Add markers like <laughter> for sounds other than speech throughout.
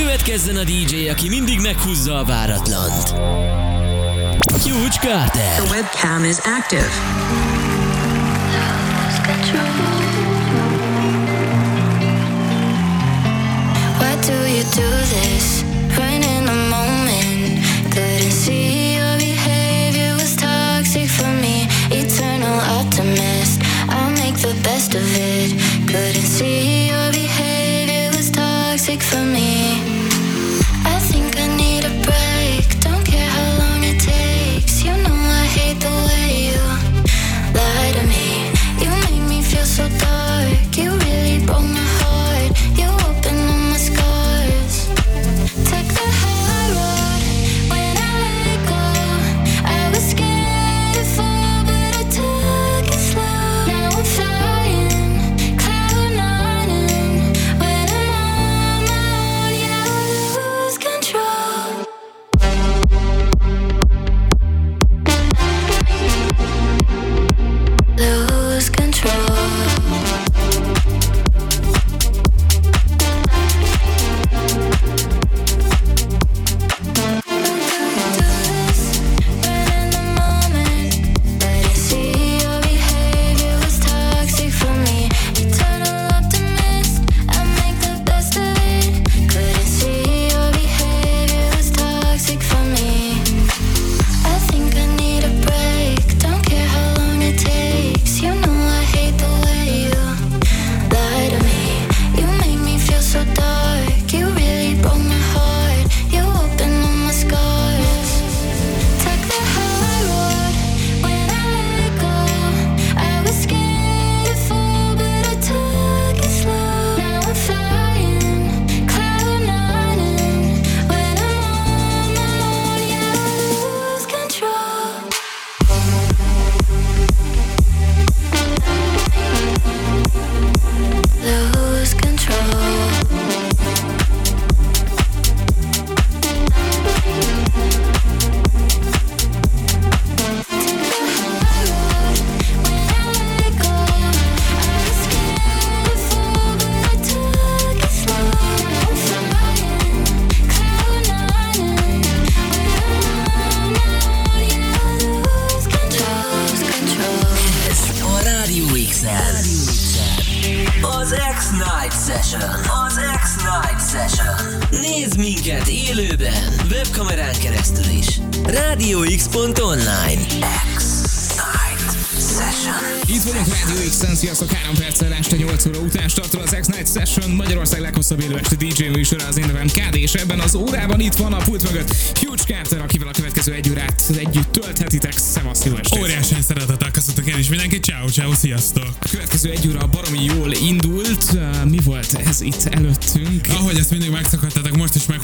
Következzen a DJ, aki mindig meghúzza a váratlant. Huge Carter. The webcam is active. Why do you do this? Sziasztok! Következő egy óra baromi jól indult, mi volt ez itt előttünk? Ahogy ezt mindig is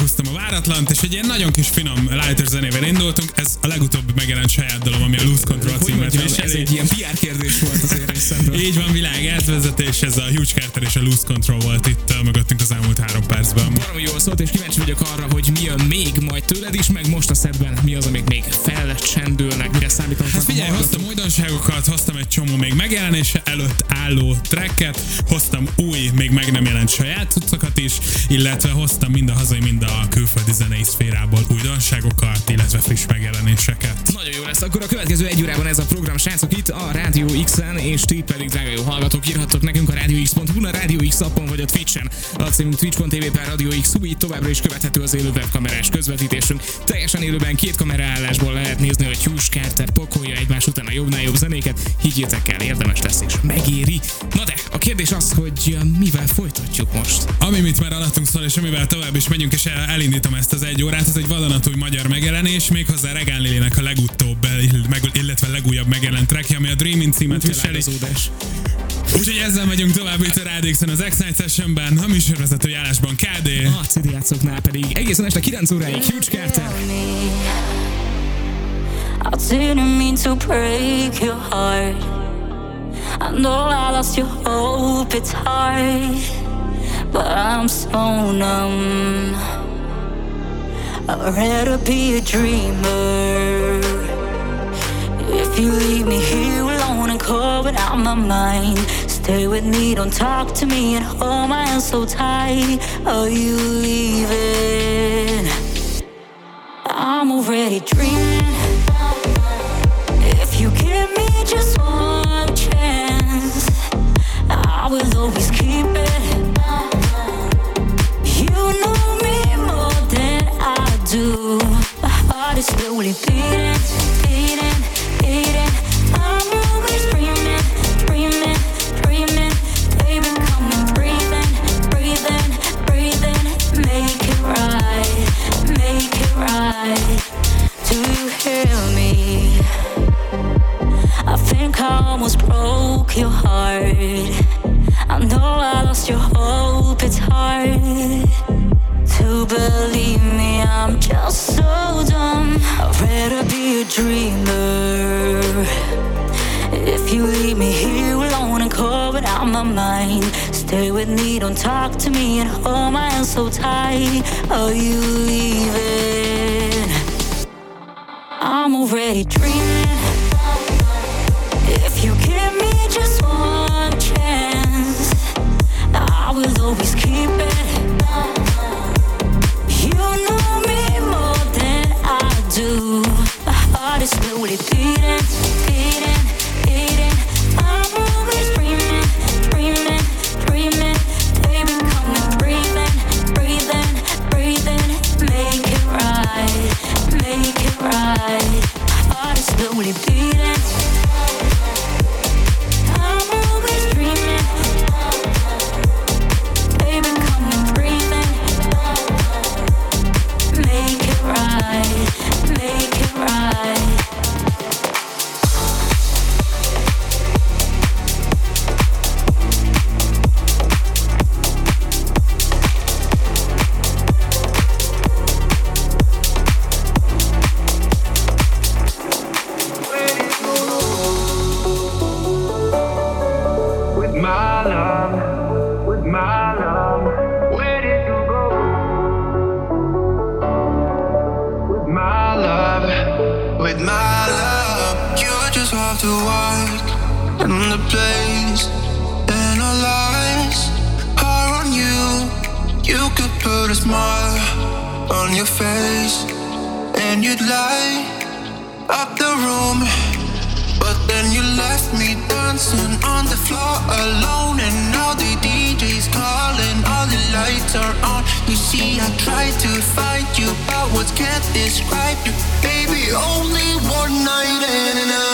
meghúztam a váratlant, és egy ilyen nagyon kis finom lighter zenével indultunk. Ez a legutóbbi megjelent saját dalom, ami a Lose Control címet mondjam, ez viseli. egy ilyen PR kérdés volt az én részemről. <laughs> Így van, világ átvezetés, ez a Huge Carter és a Lose Control volt itt mögöttünk az elmúlt három percben. Baromi jól szólt, és kíváncsi vagyok arra, hogy mi jön még majd tőled is, meg most a szedben mi az, amik még felcsendülnek, mire számítanak. Hát figyelj, hoztam újdonságokat, hoztam egy csomó még megjelenése előtt álló tracket, hoztam új, még meg nem jelent saját cuccokat is, illetve hoztam mind a hazai, mind a külföldi zenei szférából újdonságokat, illetve friss megjelenéseket. Nagyon jó lesz. Akkor a következő egy órában ez a program, srácok, itt a Rádió X-en, és ti pedig, drága jó hallgatók, írhattok nekünk a Rádió X.hu, a Rádió X appon vagy a Twitch-en. A címünk twitch.tv per Rádió X, így továbbra is követhető az élő webkamerás közvetítésünk. Teljesen élőben két kameraállásból lehet nézni, hogy Hughes Carter pokolja egymás után a jobbnál jobb zenéket. Higgyétek el, érdemes lesz és megéri. Na de, a kérdés az, hogy mivel folytatjuk most? Ami mit már alattunk szól, és amivel tovább is megyünk, és el- elindítom ezt az egy órát, ez egy vadonatúj magyar megjelenés, méghozzá Regán Lilének a legutóbb, eh, illetve legújabb megjelent trackje, ami a Dreaming címet Úgy viseli. Úgyhogy ezzel megyünk tovább itt a Rádékszon az X-Night Sessionben, a műsorvezető állásban KD. A CD játszóknál pedig egészen este 9 óráig Huge Carter. I didn't mean to break your heart I know I lost your hope, it's hard But I'm so numb I'd rather be a dreamer. If you leave me here alone and call without my mind, stay with me, don't talk to me, and hold my hands so tight. Are you leaving? I'm already dreaming. If you give me just one. to fight you. I can't describe you, baby. Only one night and enough.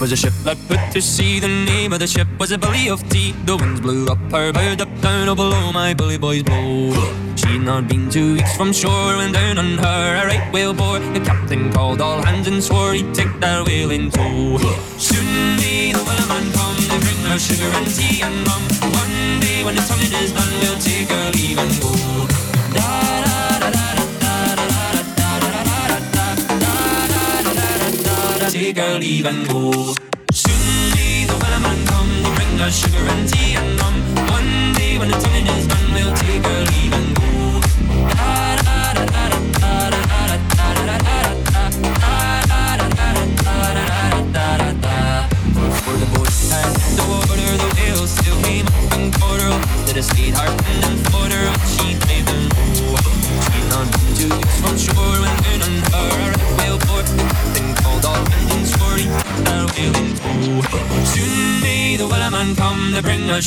Was a ship that put to sea. The name of the ship was a belly of Tea. The winds blew up her bow, up down, oh below my bully boys blow. She'd not been two weeks from shore when down on her a right whale bore. The captain called all hands and swore he'd take that whale in tow. Soon may the wellerman come to bring her sugar and tea and rum. One day when the tonguing is done, we'll take our leave and go. 咖喱饭锅。Soon we the weatherman come, the ring of sugar and tea.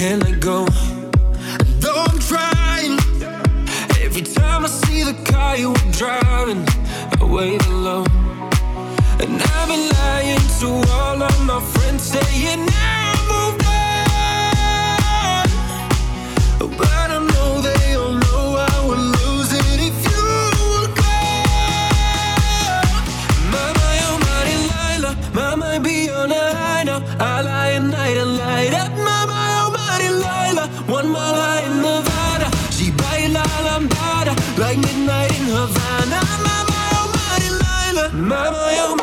Can't let go? And though I'm trying, every time I see the car you were driving, I wave alone. And I've been lying to all of my friends, saying Havana, my oh, mighty Lila, mama, oh,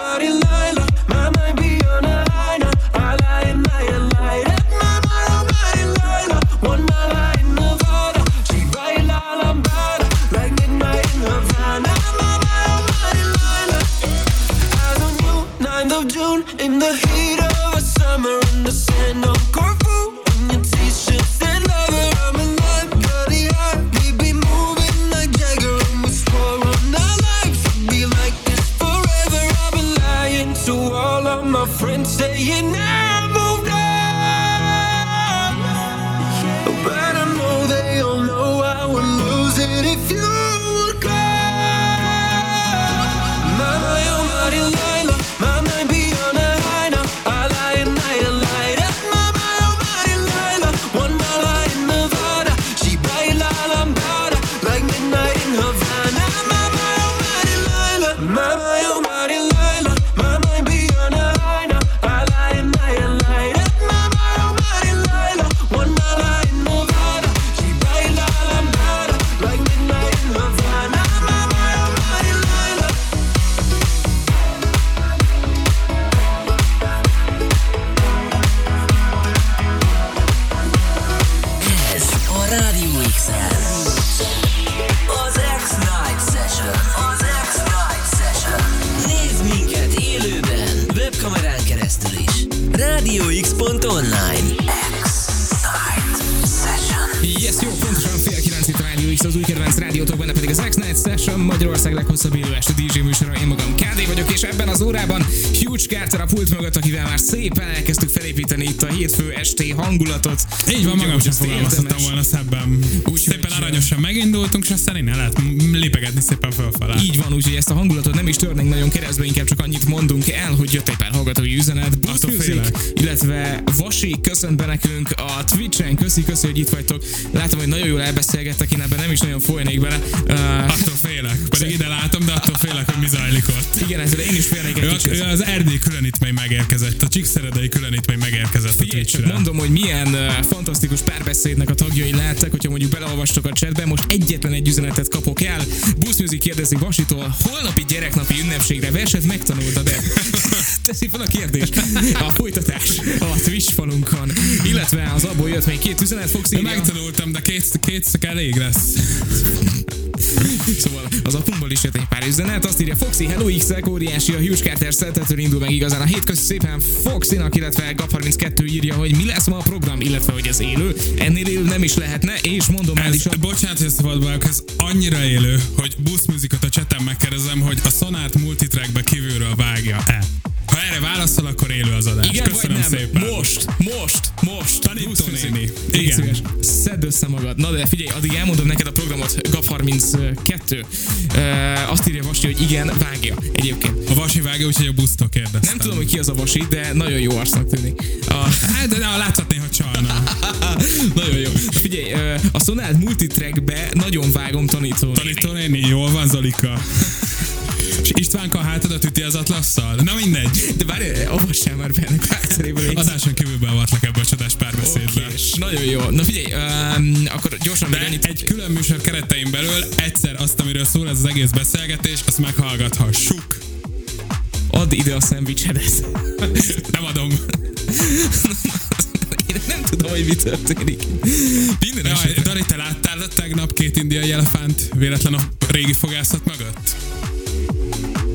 Leghosszabb élő este DJ műsora, én magam KD vagyok, és ebben az órában Huge Carter a pult mögött, akivel már szépen elkezdtük felépíteni itt a hétfő esti hangulatot. Így van, Úgy, magam sem fogalmazhattam volna szebben. Úgy, szépen aranyosan megindultunk, és aztán innen lehet lépegetni szépen fölfele. Így van, úgyhogy ezt a hangulatot nem is törnénk nagyon keresztbe, inkább csak annyit mondunk el, hogy jött egy pár hallgatói üzenet. Music, illetve Vasi köszönt be nekünk a Twitch-en. Köszi, köszi, hogy itt vagytok. Látom, hogy nagyon jól elbeszélgettek, én ebben nem is nagyon folynék bele. Uh, Attól félek. Pedig ide látom, de attól félek, hogy mi zajlik ott. igen, ezzel én is félnék egy kicsit. az erdély különítmény megérkezett, a csíkszeredei különítmény megérkezett a Figyelj, csak Twitchre. mondom, hogy milyen uh, fantasztikus párbeszédnek a tagjai lehettek, hogyha mondjuk beleolvastok a chatbe, most egyetlen egy üzenetet kapok el. Busz Music kérdezi Vasitól, holnapi gyereknapi ünnepségre verset megtanultad-e? <laughs> Teszi fel a kérdést. A folytatás a Twitch falunkon. Illetve az abból jött még két üzenet, fogsz De írja. megtanultam, de két, kétszök elég lesz. Szóval az apunkból is jött egy pár üzenet, azt írja Foxy, Hello x óriási, a Hughes Carter szeltetől indul meg igazán a hét közt szépen Foxynak, illetve Gap32 írja, hogy mi lesz ma a program, illetve hogy ez élő, ennél élő nem is lehetne, és mondom el Ez, is a... bocsánat, hogy ezt szabad ez annyira élő, hogy Boost Musicot a chaten megkérdezem, hogy a Sonát multitrackbe kívülről vágja-e. Ha erre válaszol, akkor élő az adás. Igen, Köszönöm vagy nem? szépen. Most, most, most. Tanító néni. Igen. szíves, szedd össze magad. Na de figyelj, addig elmondom neked a programot, GAP32. Uh, azt írja Vasti, hogy igen, vágja egyébként. A vasi vágja, úgyhogy a busztól kérdeztem. Nem tudom, hogy ki az a Vasi, de nagyon jó arcnak tűnik. A, <laughs> Hát, de, de láthatné, hogy csalna. <laughs> Nagyon jó. Na Figyelj, a Sonád multitrackbe nagyon vágom tanító. Tanító jól van Zolika. <laughs> És Istvánka a hátadat üti az atlasszal? Na mindegy. De várj, olvassál már be ennek hátszeréből. Adáson kívül beavatlak ebbe a csodás párbeszédbe. És nagyon jó. Na figyelj, um, akkor gyorsan De annyit. egy külön műsor keretein belül egyszer azt, amiről szól ez az egész beszélgetés, azt meghallgathassuk. Add ide a szendvicsedet. <laughs> Nem adom. <laughs> Én nem tudom, hogy mi történik. Minden Jaj. Dani, te láttál tegnap két indiai elefánt véletlen a régi fogászat mögött? Csak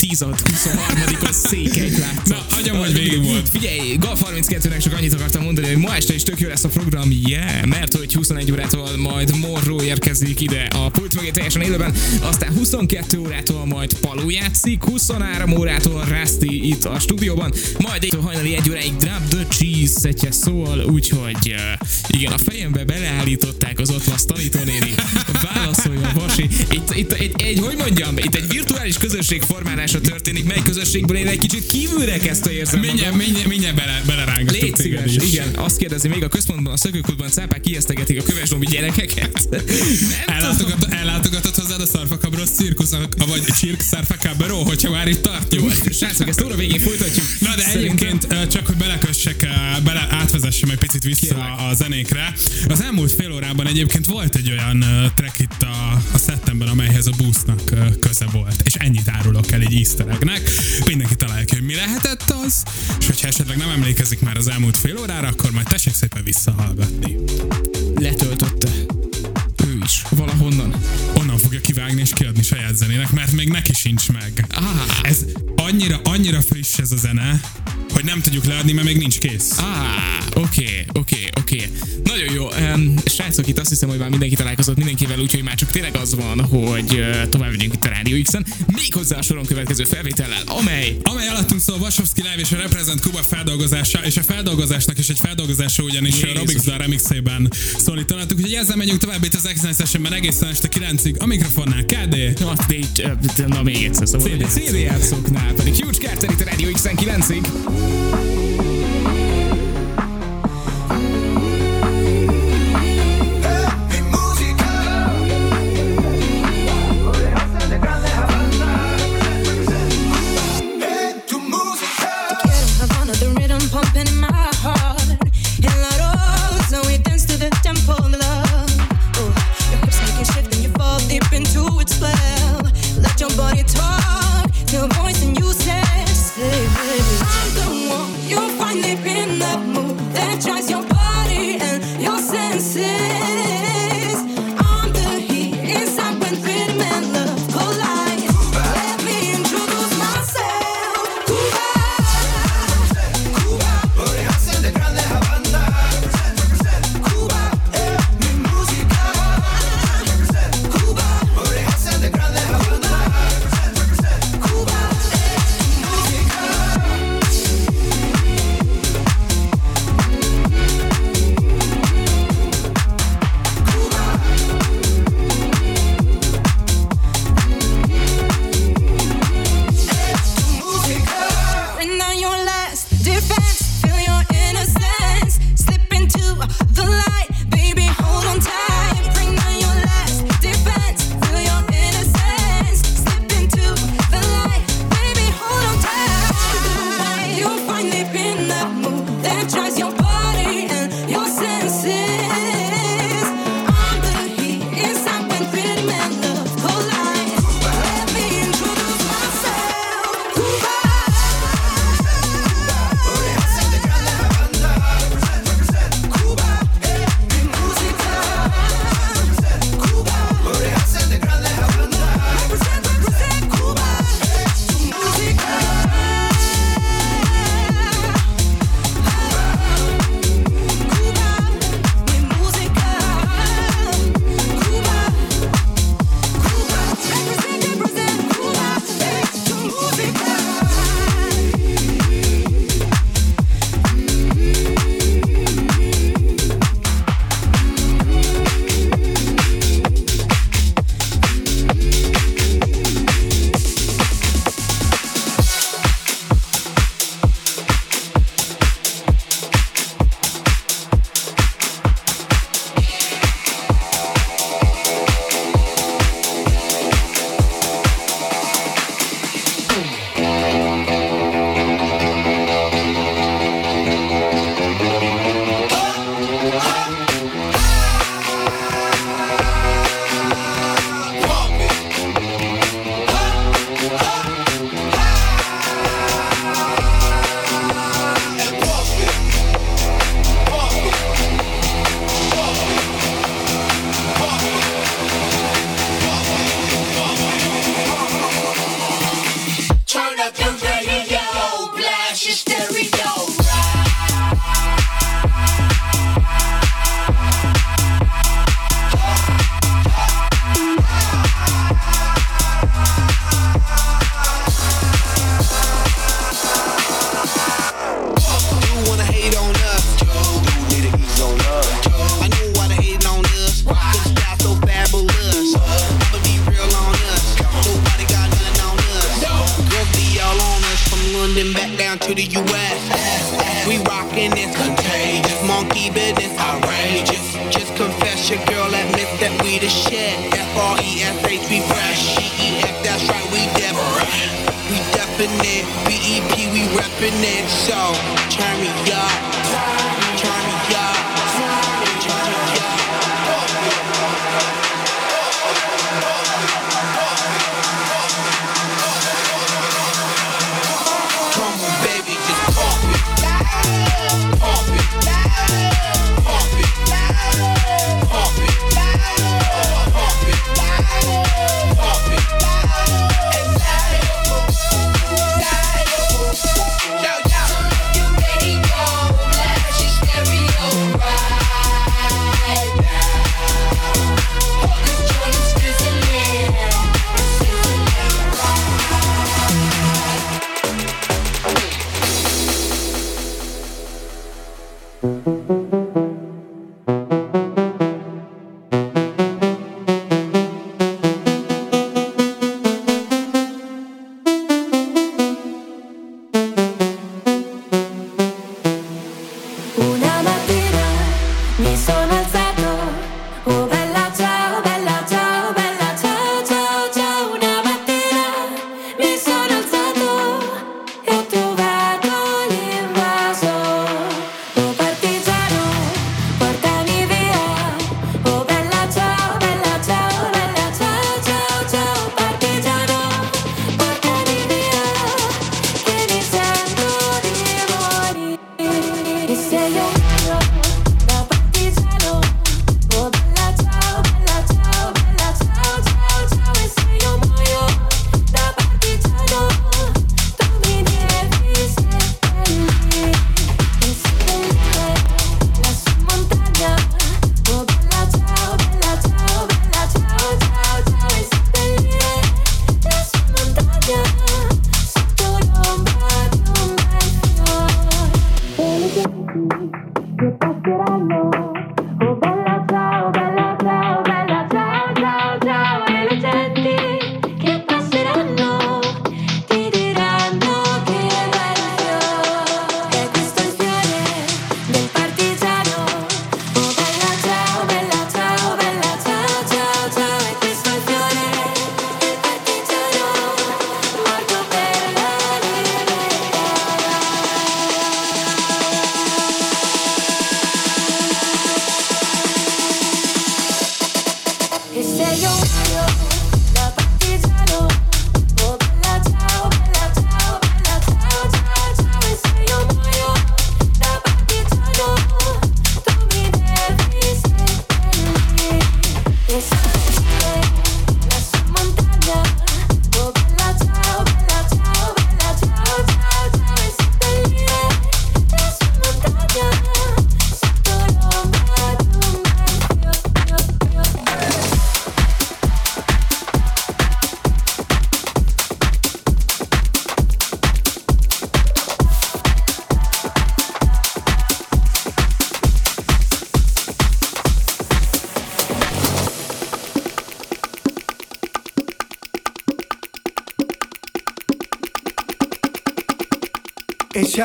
10 alatt 23 székelyt látszott. Na, hagyom, hogy végig volt. Figyelj, Gal 32-nek csak annyit akartam mondani, hogy ma este is tök jó lesz a program, yeah, mert hogy 21 órától majd Morró érkezik ide a pult mögé teljesen élőben, aztán 22 órától majd Paló játszik, 23 órától Rusty itt a stúdióban, majd egy hajnali egy óráig Drop the Cheese szetje szól, úgyhogy igen, a fejembe beleállították az Atlas tanítónéni, válaszolja Vasi, itt, itt egy, egy, hogy mondjam, itt egy virtuális közösség formálása történik, mely közösségből én egy kicsit kívülre kezdte érzem Mindjárt, mindjárt, mindjárt bele, belerángatok Légy szíves, is. igen, azt kérdezi még a központban, a szökőkútban cápák ijesztegetik a kövesdombi gyerekeket. <laughs> Ellátogat, ellátogatott hozzád a Szarfakabros cirkusz, a- vagy Cirk Szarfakabró, hogyha már itt tartjuk. Srácok, ezt óra végén folytatjuk. Na de egyébként csak, hogy belekössek, bele, átvezessem egy picit vissza Kérlek. a zenékre. Az elmúlt fél órában egyébként volt egy olyan track itt a, a szettemben, amelyhez a boostnak ö, köze volt. És ennyit árulok el egy hisztereknek. Mindenki találja ki, hogy mi lehetett az, és hogyha esetleg nem emlékezik már az elmúlt fél órára, akkor majd tessék szépen visszahallgatni. Letöltötte. Ő is. Valahonnan. Onnan fogja kivágni és kiadni saját zenének, mert még neki sincs meg. Ah. Ez annyira, annyira friss ez a zene, hogy nem tudjuk leadni, mert még nincs kész. Ah, oké, okay, oké, okay, oké. Okay. Nagyon jó. Srácok, itt azt hiszem, hogy már mindenki találkozott mindenkivel, úgyhogy már csak tényleg az van, hogy tovább megyünk itt a Rádió X-en. Méghozzá a soron következő felvétellel, amely... Amely alattunk szól Vasovszki Live és a Represent Kuba feldolgozása, és a feldolgozásnak is egy feldolgozása ugyanis Jézus. a Robix Zara remixében szólítanáltuk, úgyhogy ezzel megyünk tovább itt az Excellence Sessionben egészen este 9-ig a mikrofonnál KD. Na, na még egyszer szóval. CD játszóknál pedig Huge Carter itt a Rádió X-en 9-ig.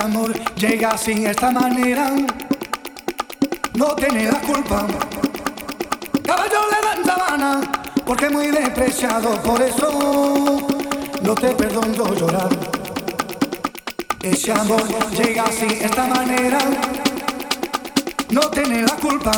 Amor llega sin esta manera, no tiene la culpa. Caballo le dan porque muy despreciado, por eso no te perdono llorar. Ese amor llega sin esta manera, no tiene la culpa.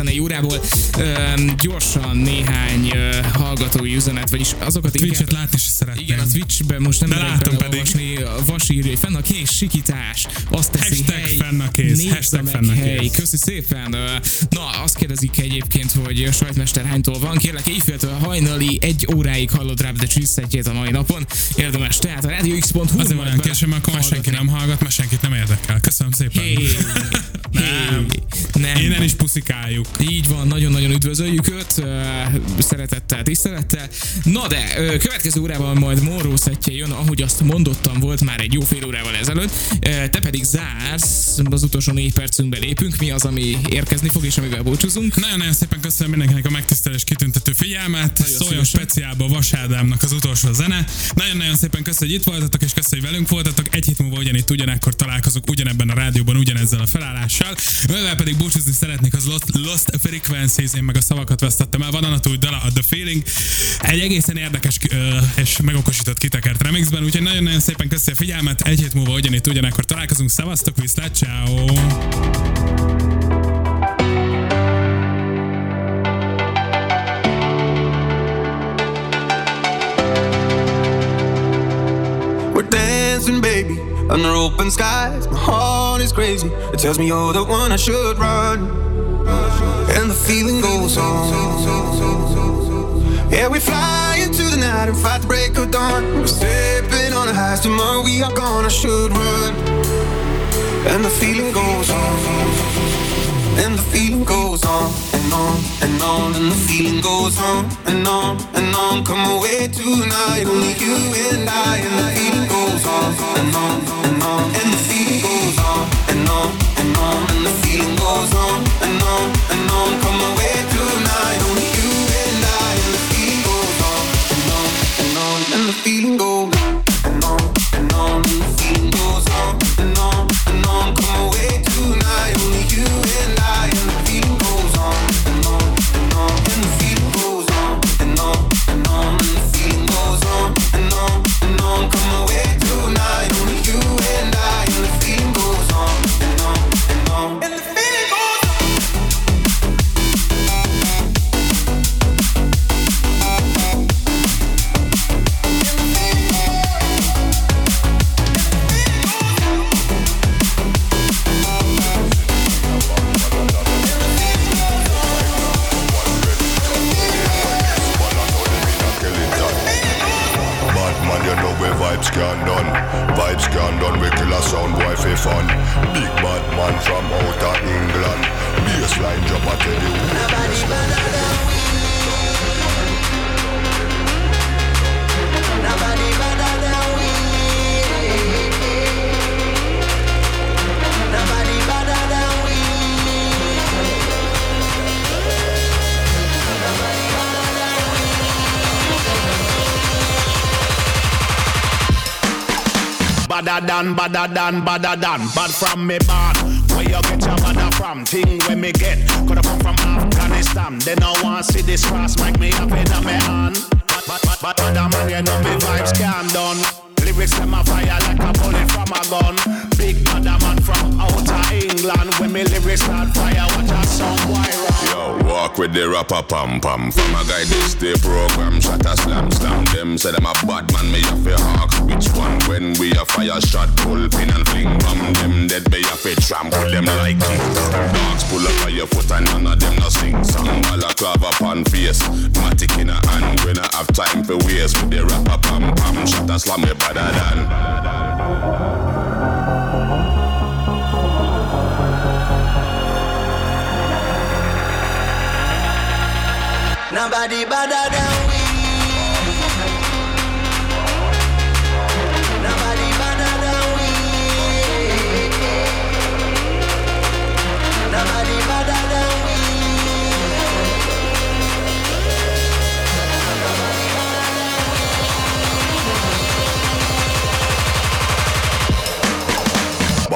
Zenei órából. Üm, gyorsan néhány ö, hallgatói üzenet, vagyis azokat Twitch-et látni is szeretném. Igen, a Twitchben most nem De látom beleolvasni. A Vas írja, hogy fenn a kész, sikítás, azt teszi Hashtag hely, fenn a kész, hashtag fenn a hely. kész. Köszi szépen. Na, azt kérdezik egyébként, hogy sajtmester hánytól van. Kérlek, éjféltől hajnali egy óráig hallod rá, de csüsszetjét a mai napon. Érdemes tehát a radiox.hu. Azért olyan későn, mert senki nem hallgat, mert senkit nem érdekel. Köszönöm szépen. Hey, nem. Nem. Innen is puszikáljuk. Így van, nagyon-nagyon üdvözöljük őt, szeretettel, tisztelettel. Na de, következő órában majd Morró szettje jön, ahogy azt mondottam, volt már egy jó fél órával ezelőtt. Te pedig zársz, az utolsó négy percünkbe lépünk, mi az, ami érkezni fog, és amivel búcsúzunk. Nagyon-nagyon szépen köszönöm mindenkinek a megtisztelés kitüntető figyelmet. Nagyon Szóljon speciálba Vas Ádámnak az utolsó zene. Nagyon-nagyon szépen köszönöm, hogy itt voltatok, és köszönöm, hogy velünk voltatok. Egy hét múlva ugyanitt, ugyanekkor találkozunk, ugyanebben a rádióban, ugyanezzel a felállással. Mivel pedig búcsúzni szeretnék, az Lost, Lost Frequencies, én meg a szavakat vesztettem el. Van a új dala, a The Feeling. Egy egészen érdekes ö, és megokosított kitekert remixben, úgyhogy nagyon-nagyon szépen köszönöm a figyelmet. Egy hét múlva ugyanitt, ugyanekkor találkozunk. Szevasztok, viszlát, ciao. Under open skies. My heart is crazy. It tells me you're the one I should run. And the feeling goes on. Yeah, we fly into the night and fight the break of dawn. We're stepping on the highs. Tomorrow we are gone. I should run. And the feeling goes on. And the feeling goes on and on and on. And the feeling goes on and on and on. Come away tonight, only you and I. And the feeling goes and on and on. And the feeling goes on and on and on. Come away tonight, than, badder than, badder than, bad from me born. Where you get your badder from? Thing where me get. Coulda come from Afghanistan. They no want see this cross, make me up in me hand. But, but, but, but, man, you know me vibes can't done. Lyrics them a fire like a bullet from a gun. Big badder man from outer England. When me lyrics start fire, watch a song run. Yo, walk with the rapper pam pam. From a guy this day program, shot a slam slam. Them say them a bad man, me a hawk. Which one? When we a fire shot, pull pin and fling bomb. Them dead, have a trample them like king. Dogs pull up on your foot and none of them no sing song. Balaclava pan face, matic in a hand. When I have time for waste with the rapper pam pam. Shot a slam me better than. Nobody better than